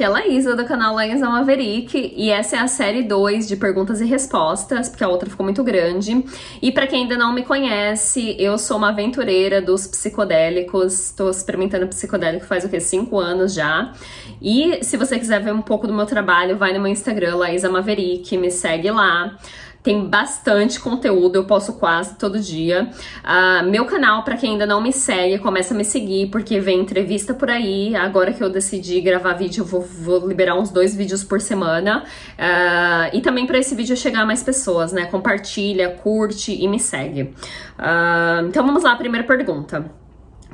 aqui é a Laísa do canal Laísa Maverick e essa é a série 2 de perguntas e respostas, porque a outra ficou muito grande. E para quem ainda não me conhece, eu sou uma aventureira dos psicodélicos, estou experimentando psicodélico faz o que? 5 anos já. E se você quiser ver um pouco do meu trabalho, vai no meu Instagram, Laísa Maverick, me segue lá. Tem bastante conteúdo, eu posto quase todo dia. Uh, meu canal, para quem ainda não me segue, começa a me seguir, porque vem entrevista por aí. Agora que eu decidi gravar vídeo, eu vou, vou liberar uns dois vídeos por semana. Uh, e também para esse vídeo chegar a mais pessoas, né? Compartilha, curte e me segue. Uh, então vamos lá, primeira pergunta.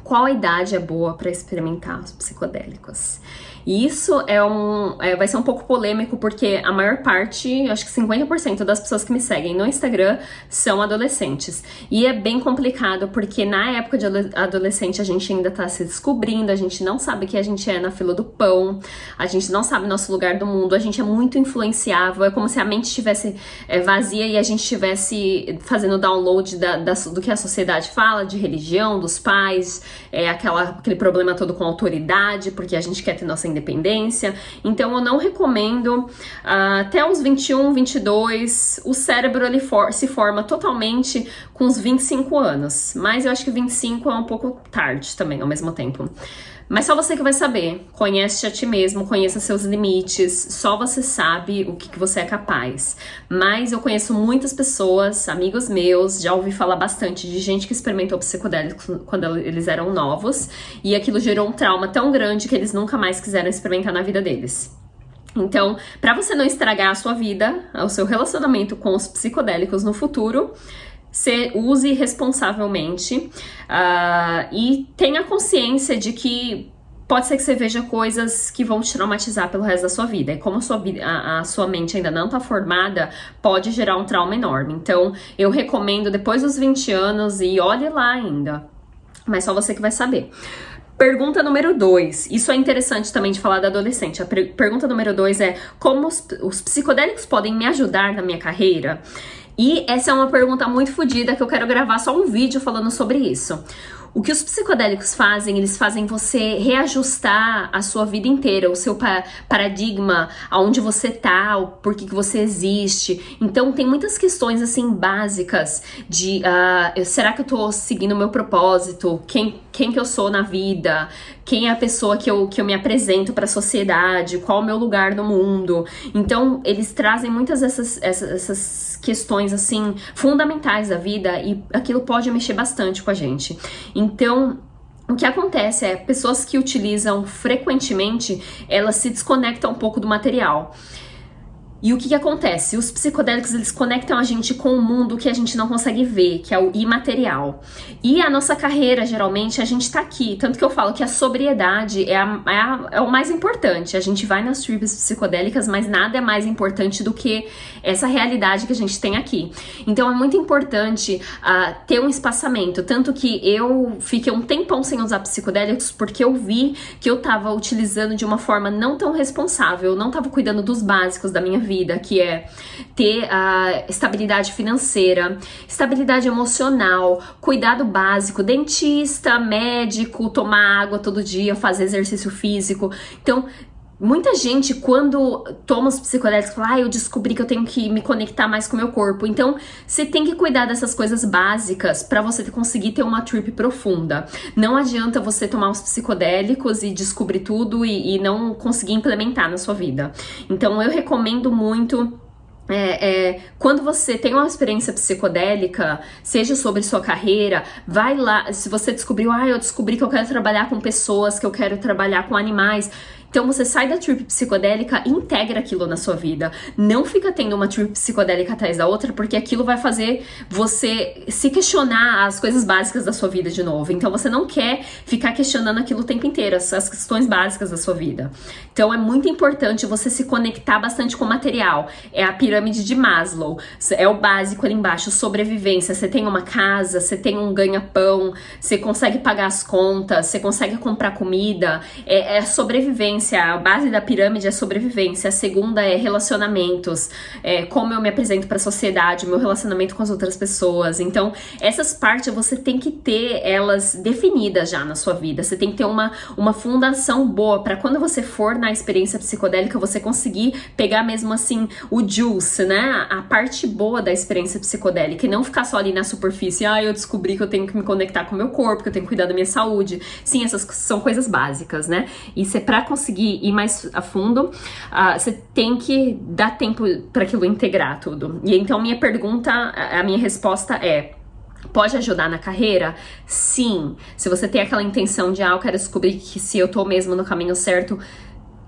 Qual idade é boa para experimentar os psicodélicos? E isso é um, é, vai ser um pouco polêmico, porque a maior parte, acho que 50% das pessoas que me seguem no Instagram são adolescentes. E é bem complicado, porque na época de adolescente a gente ainda tá se descobrindo, a gente não sabe que a gente é na fila do pão, a gente não sabe nosso lugar do mundo, a gente é muito influenciável, é como se a mente estivesse é, vazia e a gente estivesse fazendo download da, da, do que a sociedade fala, de religião, dos pais, é, aquela, aquele problema todo com autoridade, porque a gente quer ter nossa independência. Então eu não recomendo uh, até os 21, 22, o cérebro ele for, se forma totalmente com os 25 anos. Mas eu acho que 25 é um pouco tarde também, ao mesmo tempo. Mas só você que vai saber. Conhece a ti mesmo, conheça seus limites, só você sabe o que, que, você é capaz. Mas eu conheço muitas pessoas, amigos meus, já ouvi falar bastante de gente que experimentou psicodélicos quando eles eram novos e aquilo gerou um trauma tão grande que eles nunca mais quiseram experimentar na vida deles. Então, para você não estragar a sua vida, o seu relacionamento com os psicodélicos no futuro, se use responsavelmente uh, e tenha consciência de que pode ser que você veja coisas que vão te traumatizar pelo resto da sua vida. E como a sua, a, a sua mente ainda não está formada, pode gerar um trauma enorme. Então, eu recomendo depois dos 20 anos e olhe lá ainda. Mas só você que vai saber. Pergunta número 2. Isso é interessante também de falar da adolescente. A pergunta número 2 é: como os, os psicodélicos podem me ajudar na minha carreira? E essa é uma pergunta muito fodida que eu quero gravar só um vídeo falando sobre isso. O que os psicodélicos fazem, eles fazem você reajustar a sua vida inteira, o seu pa paradigma, aonde você tá, o porquê que você existe. Então tem muitas questões assim básicas de uh, será que eu tô seguindo o meu propósito? Quem, quem que eu sou na vida? Quem é a pessoa que eu, que eu me apresento para a sociedade? Qual o meu lugar no mundo? Então eles trazem muitas dessas essas, essas questões assim fundamentais da vida e aquilo pode mexer bastante com a gente. Então, o que acontece é pessoas que utilizam frequentemente, elas se desconectam um pouco do material. E o que, que, acontece? Os psicodélicos eles conectam a gente com o mundo que a gente não consegue ver, que é o imaterial. E a nossa carreira, geralmente, a gente tá aqui. Tanto que eu falo que a sobriedade é, a, é, a, é o mais importante. A gente vai nas trips psicodélicas, mas nada é mais importante do que essa realidade que a gente tem aqui. Então é muito importante uh, ter um espaçamento. Tanto que eu fiquei um tempão sem usar psicodélicos porque eu vi que eu tava utilizando de uma forma não tão responsável, eu não tava cuidando dos básicos da minha vida, que é ter a estabilidade financeira, estabilidade emocional, cuidado básico, dentista, médico, tomar água todo dia, fazer exercício físico. Então, Muita gente, quando toma os psicodélicos, fala: ah, eu descobri que eu tenho que me conectar mais com o meu corpo. Então, você tem que cuidar dessas coisas básicas para você conseguir ter uma trip profunda. Não adianta você tomar os psicodélicos e descobrir tudo e, e não conseguir implementar na sua vida. Então, eu recomendo muito é, é, quando você tem uma experiência psicodélica, seja sobre sua carreira, vai lá. Se você descobriu, ah, eu descobri que eu quero trabalhar com pessoas, que eu quero trabalhar com animais, então você sai da trip psicodélica integra aquilo na sua vida. Não fica tendo uma trip psicodélica atrás da outra, porque aquilo vai fazer você se questionar as coisas básicas da sua vida de novo. Então você não quer ficar questionando aquilo o tempo inteiro, as questões básicas da sua vida. Então é muito importante você se conectar bastante com o material. É a pirâmide de Maslow. É o básico ali embaixo, sobrevivência. Você tem uma casa, você tem um ganha-pão, você consegue pagar as contas, você consegue comprar comida. É, é sobrevivência sobrevivência, a base da pirâmide é sobrevivência, a segunda é relacionamentos, é, como eu me apresento para a sociedade, meu relacionamento com as outras pessoas. Então, essas partes você tem que ter elas definidas já na sua vida. Você tem que ter uma, uma fundação boa para quando você for na experiência psicodélica você conseguir pegar mesmo assim o juice, né? A parte boa da experiência psicodélica e não ficar só ali na superfície. Ah, eu descobri que eu tenho que me conectar com o meu corpo, que eu tenho que cuidar da minha saúde. Sim, essas são coisas básicas, né? E se para conseguir ir mais a fundo, uh, você tem que dar tempo para aquilo integrar tudo. E então minha pergunta, a minha resposta é Pode ajudar na carreira? Sim. Se você tem aquela intenção de, ah, eu quero descobrir que se eu tô mesmo no caminho certo,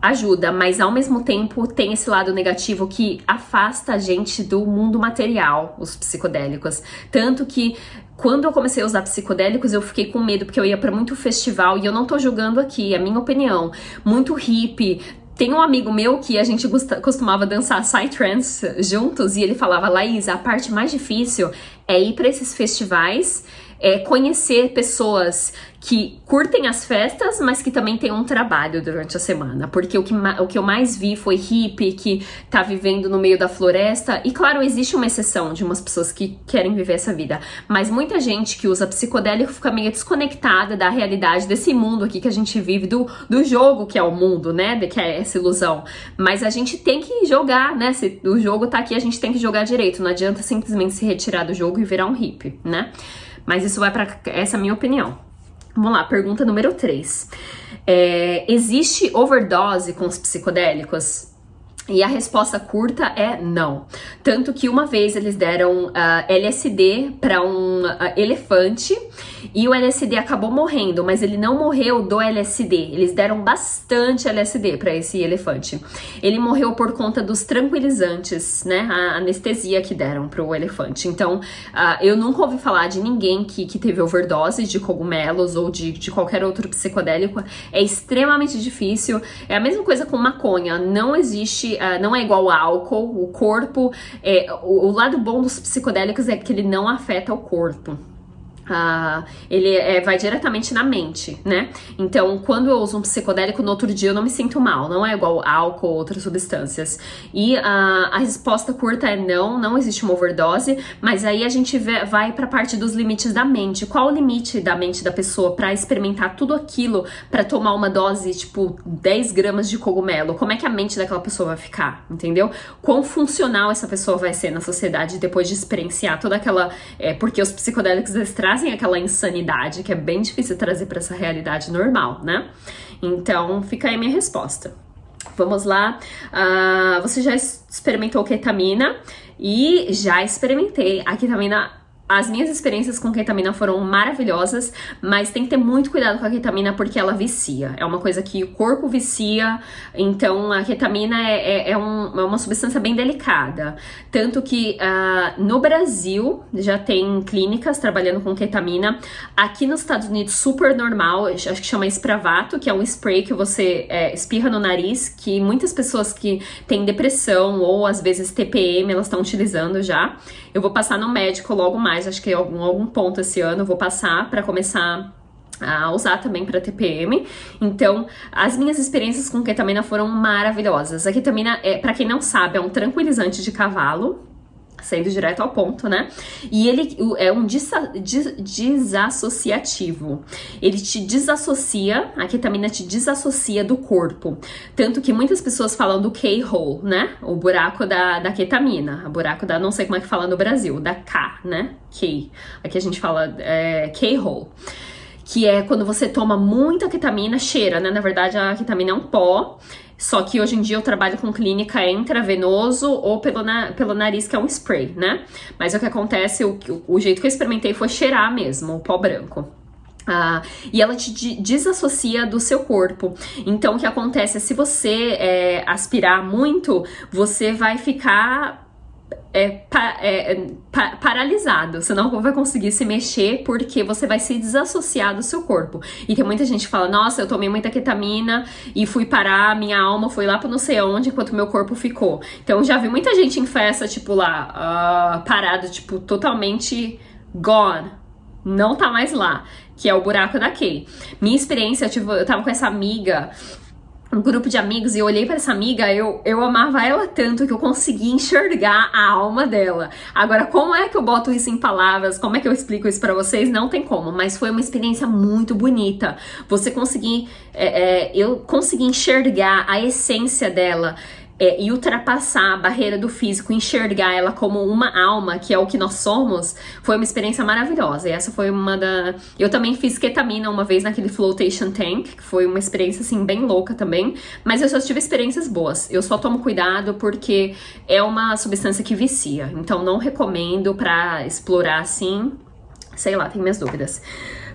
ajuda, mas ao mesmo tempo tem esse lado negativo que afasta a gente do mundo material, os psicodélicos. Tanto que quando eu comecei a usar psicodélicos, eu fiquei com medo porque eu ia para muito festival e eu não tô julgando aqui, é minha opinião. Muito hippie, tem um amigo meu que a gente costumava dançar psytrance juntos e ele falava: Laís, a parte mais difícil é ir para esses festivais é conhecer pessoas que curtem as festas, mas que também tem um trabalho durante a semana. Porque o que, o que eu mais vi foi hippie que tá vivendo no meio da floresta. E claro, existe uma exceção de umas pessoas que querem viver essa vida. Mas muita gente que usa psicodélico fica meio desconectada da realidade desse mundo aqui que a gente vive, do, do jogo que é o mundo, né? Que é essa ilusão. Mas a gente tem que jogar, né? Se o jogo tá aqui, a gente tem que jogar direito. Não adianta simplesmente se retirar do jogo e virar um hippie, né? Mas isso vai para essa é minha opinião. Vamos lá, pergunta número 3. É, existe overdose com os psicodélicos? E a resposta curta é não. Tanto que uma vez eles deram uh, ah, LSD para um uh, elefante e o LSD acabou morrendo, mas ele não morreu do LSD. Eles deram bastante LSD para esse elefante. Ele morreu por conta dos tranquilizantes, né? A anestesia que deram pro elefante. Então, uh, eu nunca ouvi falar de ninguém que, que teve overdose de cogumelos ou de, de qualquer outro psicodélico. É extremamente difícil. É a mesma coisa com maconha. Não existe uh, não é igual ao álcool, o corpo. É, o, o lado bom dos psicodélicos é que ele não afeta o corpo. Ah, ele é, vai diretamente na mente, né? Então, quando eu uso um psicodélico, no outro dia eu não me sinto mal, não é igual álcool ou outras substâncias. E ah, a resposta curta é não, não existe uma overdose, mas aí a gente vê, vai para a parte dos limites da mente. Qual o limite da mente da pessoa para experimentar tudo aquilo, para tomar uma dose, tipo 10 gramas de cogumelo? Como é que a mente daquela pessoa vai ficar, entendeu? Quão funcional essa pessoa vai ser na sociedade depois de experienciar toda aquela. É, porque os psicodélicos trazem trazem aquela insanidade que é bem difícil trazer para essa realidade normal, né? Então, fica aí minha resposta. Vamos lá. Uh, você já experimentou ketamina? E já experimentei. A ketamina as minhas experiências com ketamina foram maravilhosas, mas tem que ter muito cuidado com a ketamina porque ela vicia. É uma coisa que o corpo vicia, então a ketamina é, é, é, um, é uma substância bem delicada. Tanto que uh, no Brasil já tem clínicas trabalhando com ketamina. Aqui nos Estados Unidos, super normal, acho que chama Spravato, que é um spray que você é, espirra no nariz, que muitas pessoas que têm depressão ou às vezes TPM elas estão utilizando já. Eu vou passar no médico logo mais, acho que algum, algum ponto esse ano eu vou passar para começar a usar também para TPM. Então, as minhas experiências com ketamina foram maravilhosas. A ketamina, é, para quem não sabe, é um tranquilizante de cavalo sendo direto ao ponto, né? E ele é um desassociativo. Ele te desassocia, a ketamina te desassocia do corpo. Tanto que muitas pessoas falam do K-hole, né? O buraco da, da ketamina. O buraco da, não sei como é que fala no Brasil, da K, né? K. Aqui a gente fala é, K-hole que é quando você toma muita ketamina, cheira, né? Na verdade, a ketamina é um pó só que hoje em dia eu trabalho com clínica intravenoso ou pelo, na, pelo nariz, que é um spray, né? Mas o que acontece, o, o jeito que eu experimentei foi cheirar mesmo, o pó branco. Ah, e ela te desassocia do seu corpo. Então, o que acontece é se você é, aspirar muito, você vai ficar é, pa, é, é, pa, paralisado. Você não vai conseguir se mexer porque você vai se desassociar do seu corpo. E tem muita gente que fala: Nossa, eu tomei muita ketamina e fui parar, minha alma foi lá pra não sei onde enquanto meu corpo ficou. Então já vi muita gente em festa, tipo lá, uh, parado, tipo, totalmente gone. Não tá mais lá. Que é o buraco da Kay. Minha experiência, tipo, eu tava com essa amiga um grupo de amigos e eu olhei para essa amiga, eu, eu amava ela tanto que eu consegui enxergar a alma dela. Agora, como é que eu boto isso em palavras? Como é que eu explico isso para vocês? Não tem como, mas foi uma experiência muito bonita. Você conseguir, é, é, eu consegui enxergar a essência dela é, e ultrapassar a barreira do físico, enxergar ela como uma alma, que é o que nós somos, foi uma experiência maravilhosa. E essa foi uma da. Eu também fiz ketamina uma vez naquele flotation tank, que foi uma experiência assim bem louca também. Mas eu só tive experiências boas. Eu só tomo cuidado porque é uma substância que vicia. Então não recomendo para explorar assim. Sei lá, tem minhas dúvidas.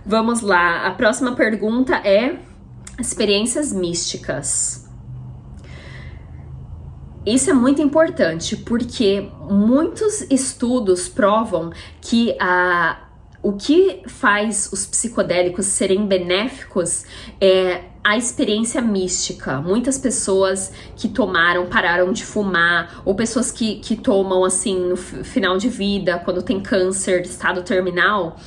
Vamos lá. A próxima pergunta é experiências místicas. Isso é muito importante porque muitos estudos provam que a, o que faz os psicodélicos serem benéficos é a experiência mística. Muitas pessoas que tomaram pararam de fumar, ou pessoas que, que tomam assim no final de vida, quando tem câncer, estado terminal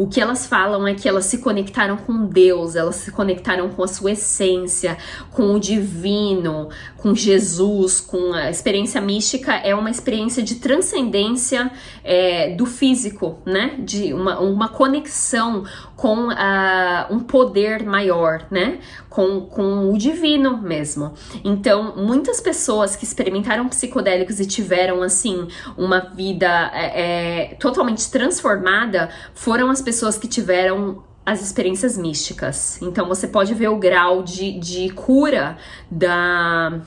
o que elas falam é que elas se conectaram com Deus, elas se conectaram com a sua essência, com o divino, com Jesus, com a experiência mística é uma experiência de transcendência é, do físico, né? De uma, uma conexão com uh, um poder maior, né? Com, com o divino mesmo. Então, muitas pessoas que experimentaram psicodélicos e tiveram, assim, uma vida é, é, totalmente transformada foram as pessoas que tiveram as experiências místicas. Então, você pode ver o grau de, de cura da,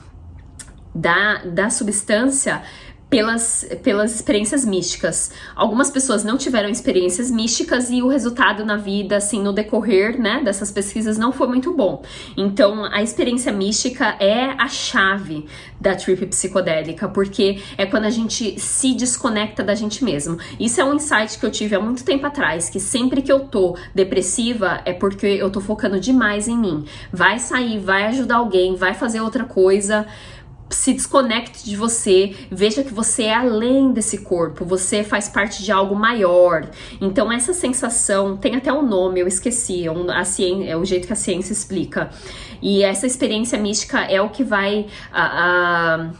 da, da substância pelas, pelas experiências místicas. Algumas pessoas não tiveram experiências místicas e o resultado na vida, assim, no decorrer, né, dessas pesquisas não foi muito bom. Então, a experiência mística é a chave da trip psicodélica, porque é quando a gente se desconecta da gente mesmo. Isso é um insight que eu tive há muito tempo atrás, que sempre que eu tô depressiva é porque eu tô focando demais em mim. Vai sair, vai ajudar alguém, vai fazer outra coisa se desconecte de você, veja que você é além desse corpo, você faz parte de algo maior. Então essa sensação tem até um nome, eu esqueci, é a ciência, é o jeito que a ciência explica. E essa experiência mística é o que vai a, a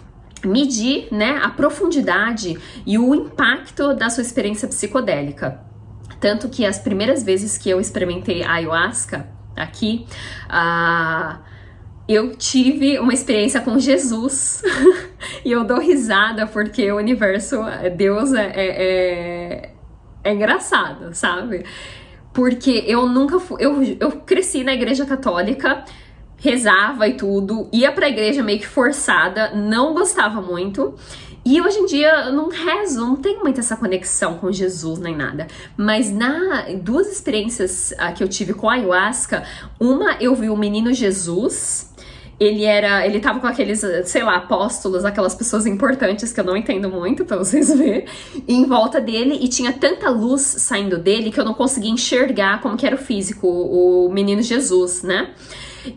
medir, né, a profundidade e o impacto da sua experiência psicodélica. Tanto que as primeiras vezes que eu experimentei ayahuasca aqui, a eu tive uma experiência com Jesus e eu dou risada porque o universo, Deus é, é, é, é engraçado, sabe? Porque eu nunca fui. Eu, eu cresci na igreja católica, rezava e tudo, ia pra igreja meio que forçada, não gostava muito. E hoje em dia eu não rezo, não tenho muito essa conexão com Jesus nem nada. Mas na duas experiências uh, que eu tive com a ayahuasca, uma eu vi o menino Jesus ele era, ele tava com aqueles, sei lá, apóstolos, aquelas pessoas importantes que eu não entendo muito, pra vocês verem, em volta dele e tinha tanta luz saindo dele que eu não conseguia enxergar como que era o físico, o menino Jesus, né?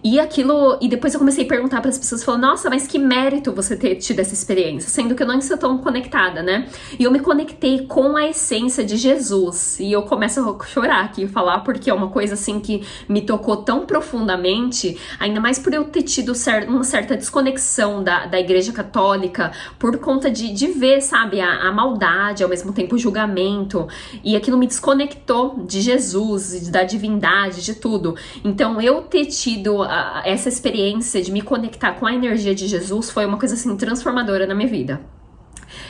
E aquilo. E depois eu comecei a perguntar para as pessoas, falando, nossa, mas que mérito você ter tido essa experiência, sendo que eu não estou tão conectada, né? E eu me conectei com a essência de Jesus. E eu começo a chorar aqui e falar, porque é uma coisa assim que me tocou tão profundamente, ainda mais por eu ter tido uma certa desconexão da, da igreja católica, por conta de, de ver, sabe, a, a maldade, ao mesmo tempo o julgamento. E aquilo me desconectou de Jesus, da divindade, de tudo. Então eu ter tido a, essa experiência de me conectar com a energia de Jesus foi uma coisa assim transformadora na minha vida.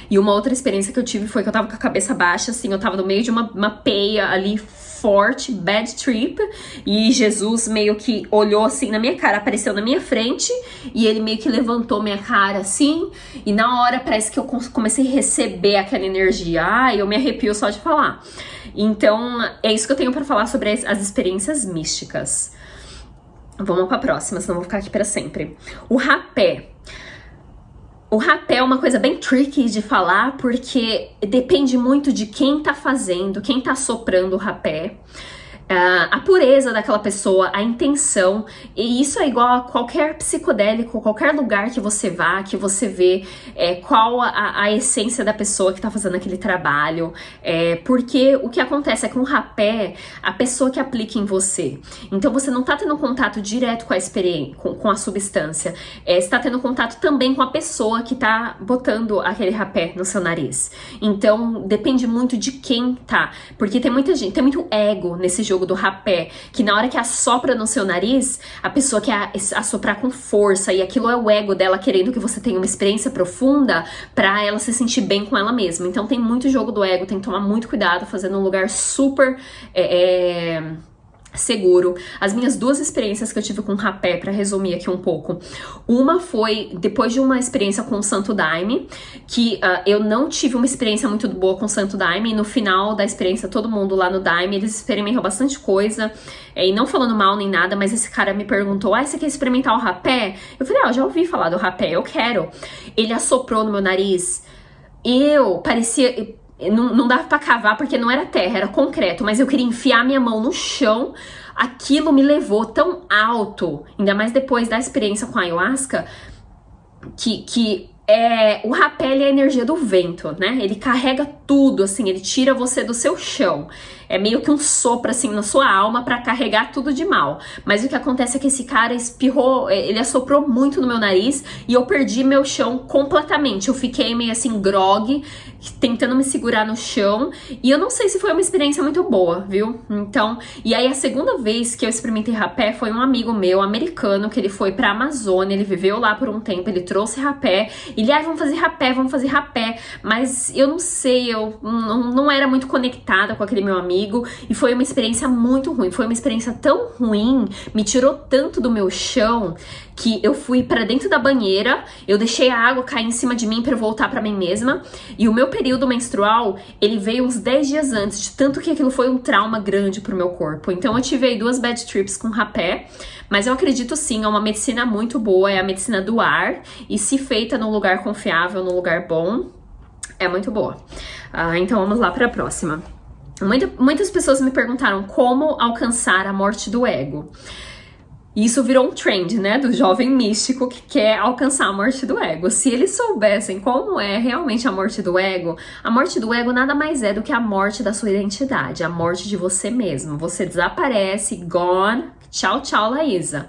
E uma outra experiência que eu tive foi que eu tava com a cabeça baixa, assim, eu tava no meio de uma, uma peia ali forte, bad trip, e Jesus meio que olhou assim na minha cara, apareceu na minha frente, e ele meio que levantou minha cara assim, e na hora parece que eu comecei a receber aquela energia. Ah, eu me arrepio só de falar. Então, é isso que eu tenho para falar sobre as, as experiências místicas. Vamos para a próxima, senão vou ficar aqui para sempre. O rapé. O rapé é uma coisa bem tricky de falar porque depende muito de quem tá fazendo, quem tá soprando o rapé. Uh, a pureza daquela pessoa, a intenção, e isso é igual a qualquer psicodélico, qualquer lugar que você vá, que você vê é, qual a, a, essência da pessoa que tá fazendo aquele trabalho, é, porque o que acontece é que um rapé, a pessoa que aplica em você, então você não tá tendo contato direto com a experiência, com, com a substância, é, está tendo contato também com a pessoa que tá botando aquele rapé no seu nariz. Então depende muito de quem tá, porque tem muita gente, tem muito ego nesse jogo jogo do rapé, que na hora que assopra no seu nariz, a pessoa quer assoprar com força e aquilo é o ego dela querendo que você tenha uma experiência profunda para ela se sentir bem com ela mesma. Então tem muito jogo do ego, tem que tomar muito cuidado, fazendo um lugar super. É, é seguro. As minhas duas experiências que eu tive com rapé, para resumir aqui um pouco. Uma foi depois de uma experiência com o Santo Daime, que uh, eu não tive uma experiência muito boa com o Santo Daime, e no final da experiência, todo mundo lá no Daime, eles experimentam bastante coisa, é, e não falando mal nem nada, mas esse cara me perguntou, ah, você quer experimentar o rapé? Eu falei, ah, eu já ouvi falar do rapé, eu quero. Ele assoprou no meu nariz, eu parecia não, não dava para cavar porque não era terra, era concreto, mas eu queria enfiar minha mão no chão. Aquilo me levou tão alto, ainda mais depois da experiência com a ayahuasca, que, que é, o rapé é a energia do vento, né? Ele carrega tudo, assim, ele tira você do seu chão. É meio que um sopro, assim, na sua alma para carregar tudo de mal. Mas o que acontece é que esse cara espirrou, é, ele assoprou muito no meu nariz e eu perdi meu chão completamente. Eu fiquei meio assim, grog, tentando me segurar no chão. E eu não sei se foi uma experiência muito boa, viu? Então, e aí a segunda vez que eu experimentei rapé foi um amigo meu, americano, que ele foi pra Amazônia, ele viveu lá por um tempo, ele trouxe rapé. Ele, ah, vamos fazer rapé, vamos fazer rapé. Mas eu não sei, eu não, não era muito conectada com aquele meu amigo. E foi uma experiência muito ruim. Foi uma experiência tão ruim, me tirou tanto do meu chão que eu fui para dentro da banheira, eu deixei a água cair em cima de mim para voltar para mim mesma. E o meu período menstrual, ele veio uns 10 dias antes, de tanto que aquilo foi um trauma grande pro meu corpo. Então eu tive aí duas bad trips com rapé, mas eu acredito sim, é uma medicina muito boa, é a medicina do ar, e se feita num lugar confiável, num lugar bom, é muito boa. Ah, então vamos lá para a próxima. Muita, muitas pessoas me perguntaram como alcançar a morte do ego. E isso virou um trend, né, do jovem místico que quer alcançar a morte do ego. Se eles soubessem como é realmente a morte do ego, a morte do ego nada mais é do que a morte da sua identidade, a morte de você mesmo. Você desaparece, gone, tchau, tchau, Laísa.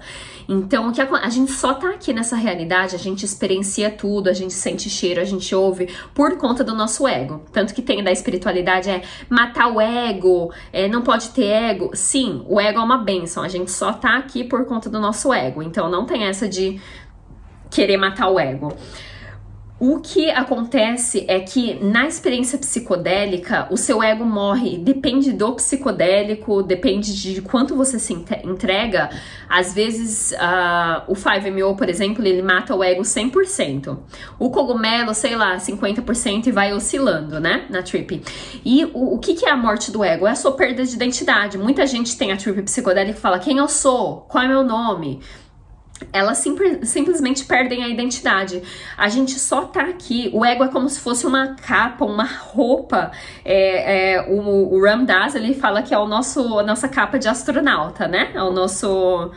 Então, a, a gente só tá aqui nessa realidade, a gente experiencia tudo, a gente sente cheiro, a gente ouve por conta do nosso ego. Tanto que tem da espiritualidade é matar o ego, é, não pode ter ego. Sim, o ego é uma benção, a gente só tá aqui por conta do nosso ego. Então, não tem essa de querer matar o ego. O que acontece é que na experiência psicodélica, o seu ego morre, depende do psicodélico, depende de quanto você se entrega. Às vezes, uh, o 5MO, por exemplo, ele mata o ego 100%. O cogumelo, sei lá, 50% e vai oscilando, né, na trip. E o, o que, que é a morte do ego? É a sua perda de identidade. Muita gente tem a trip psicodélica e fala quem eu sou, qual é meu nome elas simples, simplesmente perdem a identidade. A gente só tá aqui. O ego é como se fosse uma capa, uma roupa. É, é, o, o Ram Dass, ele fala que é o nosso, a nossa capa de astronauta, né? É o nosso,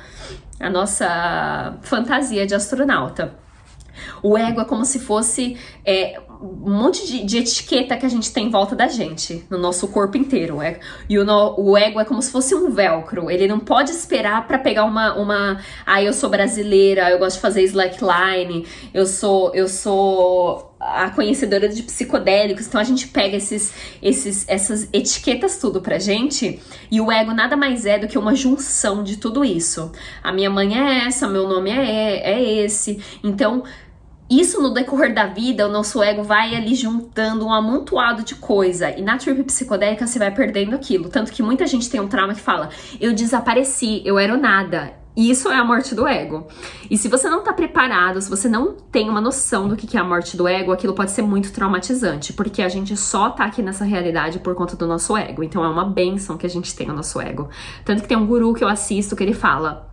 a nossa fantasia de astronauta. O ego é como se fosse é, um monte de, de, etiqueta que a gente tem em volta da gente, no nosso corpo inteiro. É, e o, no, o ego é como se fosse um velcro. Ele não pode esperar para pegar uma, uma. Ah, eu sou brasileira, eu gosto de fazer slackline, eu sou. Eu sou a conhecedora de psicodélicos, então a gente pega esses, esses, essas etiquetas tudo pra gente e o ego nada mais é do que uma junção de tudo isso. A minha mãe é essa, meu nome é, é esse. Então, isso no decorrer da vida, o nosso ego vai ali juntando um amontoado de coisa. E na trip psicodélica você vai perdendo aquilo. Tanto que muita gente tem um trauma que fala: eu desapareci, eu era nada. E isso é a morte do ego. E se você não tá preparado, se você não tem uma noção do que é a morte do ego, aquilo pode ser muito traumatizante, porque a gente só tá aqui nessa realidade por conta do nosso ego. Então é uma benção que a gente tem o nosso ego. Tanto que tem um guru que eu assisto que ele fala: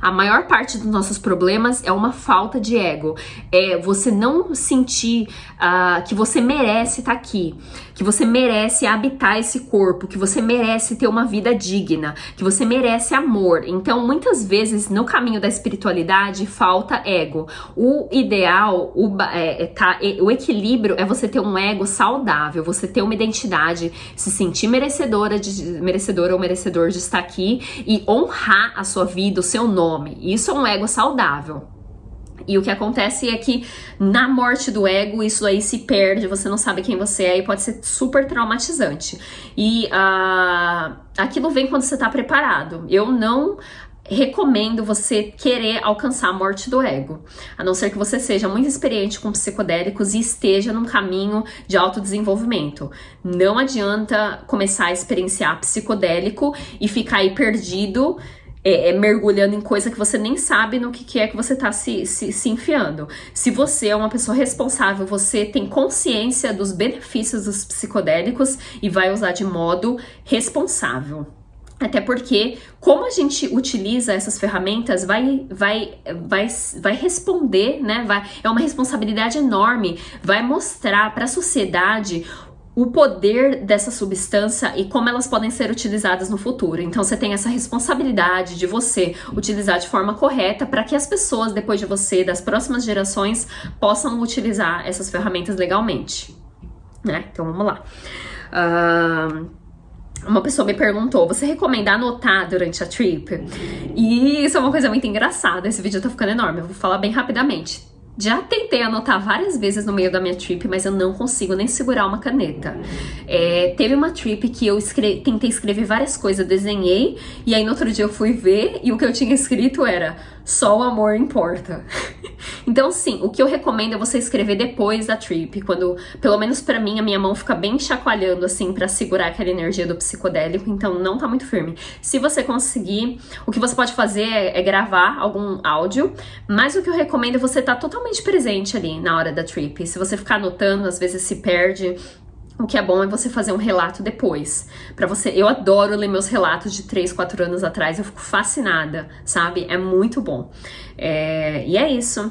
a maior parte dos nossos problemas é uma falta de ego. É você não sentir uh, que você merece estar tá aqui, que você merece habitar esse corpo, que você merece ter uma vida digna, que você merece amor. Então, muitas vezes no caminho da espiritualidade falta ego. O ideal, o, é, é tá, o equilíbrio é você ter um ego saudável, você ter uma identidade, se sentir merecedora de merecedora ou merecedor de estar aqui e honrar a sua vida, o seu nome. Isso é um ego saudável. E o que acontece é que na morte do ego, isso aí se perde, você não sabe quem você é e pode ser super traumatizante. E uh, aquilo vem quando você tá preparado. Eu não recomendo você querer alcançar a morte do ego, a não ser que você seja muito experiente com psicodélicos e esteja num caminho de autodesenvolvimento. Não adianta começar a experienciar psicodélico e ficar aí perdido é, é, mergulhando em coisa que você nem sabe no que, que é que você está se, se, se enfiando. Se você é uma pessoa responsável, você tem consciência dos benefícios dos psicodélicos e vai usar de modo responsável. Até porque, como a gente utiliza essas ferramentas, vai, vai, vai, vai responder, né? Vai, é uma responsabilidade enorme, vai mostrar para a sociedade o poder dessa substância e como elas podem ser utilizadas no futuro. Então você tem essa responsabilidade de você utilizar de forma correta para que as pessoas depois de você, das próximas gerações, possam utilizar essas ferramentas legalmente. Né? Então vamos lá. Uh, uma pessoa me perguntou: você recomenda anotar durante a trip? E isso é uma coisa muito engraçada. Esse vídeo tá ficando enorme, eu vou falar bem rapidamente. Já tentei anotar várias vezes no meio da minha trip, mas eu não consigo nem segurar uma caneta. É, teve uma trip que eu escre tentei escrever várias coisas, desenhei, e aí no outro dia eu fui ver e o que eu tinha escrito era só o amor importa. então, sim, o que eu recomendo é você escrever depois da trip, quando, pelo menos para mim, a minha mão fica bem chacoalhando assim para segurar aquela energia do psicodélico, então não tá muito firme. Se você conseguir, o que você pode fazer é, é gravar algum áudio, mas o que eu recomendo é você estar tá totalmente presente ali na hora da trip. Se você ficar anotando, às vezes se perde, o que é bom é você fazer um relato depois. para você, eu adoro ler meus relatos de 3, 4 anos atrás, eu fico fascinada, sabe? É muito bom. É, e é isso.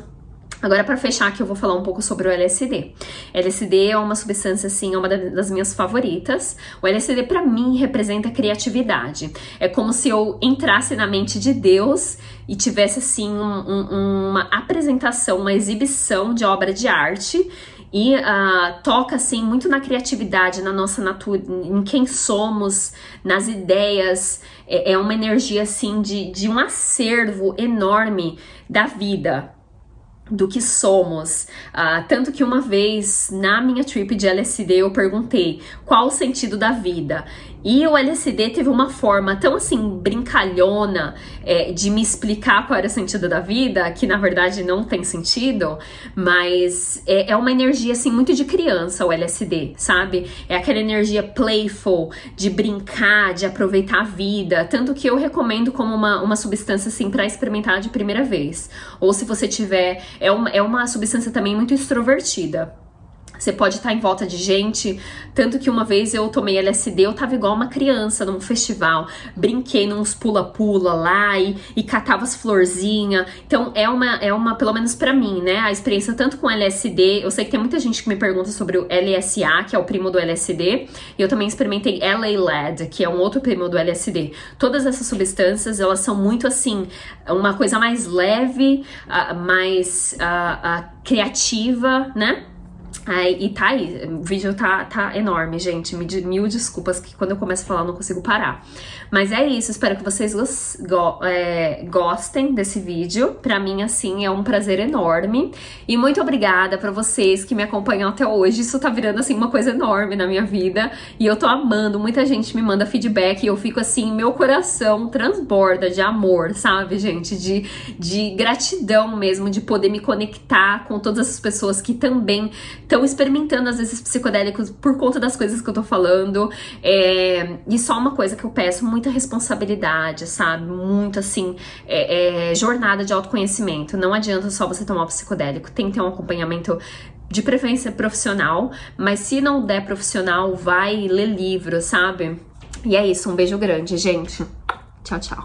Agora, para fechar aqui, eu vou falar um pouco sobre o LSD. LSD é uma substância, assim, é uma das minhas favoritas. O LSD, para mim, representa criatividade. É como se eu entrasse na mente de Deus e tivesse, assim, um, um, uma apresentação, uma exibição de obra de arte e uh, toca assim muito na criatividade, na nossa natureza, em quem somos, nas ideias. É, é uma energia assim de, de um acervo enorme da vida, do que somos. Uh, tanto que uma vez na minha trip de LSD eu perguntei qual o sentido da vida. E o LSD teve uma forma tão assim brincalhona é, de me explicar qual era o sentido da vida, que na verdade não tem sentido, mas é, é, uma energia assim muito de criança o LSD, sabe? É aquela energia playful, de brincar, de aproveitar a vida. Tanto que eu recomendo como uma, uma substância assim para experimentar de primeira vez. Ou se você tiver. É uma, é uma substância também muito extrovertida. Você pode estar em volta de gente. Tanto que uma vez eu tomei LSD, eu tava igual uma criança num festival. Brinquei nos pula-pula lá e, e catava as florzinhas. Então é uma, é uma, pelo menos para mim, né? A experiência tanto com LSD. Eu sei que tem muita gente que me pergunta sobre o LSA, que é o primo do LSD. E eu também experimentei LA LED, que é um outro primo do LSD. Todas essas substâncias, elas são muito assim, uma coisa mais leve, uh, mais uh, uh, criativa, né? Aí, e tá aí, o vídeo tá, tá enorme, gente. Mil desculpas que quando eu começo a falar eu não consigo parar. Mas é isso, espero que vocês go é, gostem desse vídeo. Pra mim, assim, é um prazer enorme. E muito obrigada pra vocês que me acompanham até hoje. Isso tá virando, assim, uma coisa enorme na minha vida. E eu tô amando, muita gente me manda feedback e eu fico assim, meu coração transborda de amor, sabe, gente? De, de gratidão mesmo, de poder me conectar com todas essas pessoas que também estão experimentando, às vezes, psicodélicos por conta das coisas que eu tô falando. É... E só uma coisa que eu peço muito muita responsabilidade, sabe? Muito assim, é, é, jornada de autoconhecimento. Não adianta só você tomar psicodélico, tem que ter um acompanhamento de preferência profissional, mas se não der profissional, vai ler livro, sabe? E é isso, um beijo grande, gente. Tchau, tchau.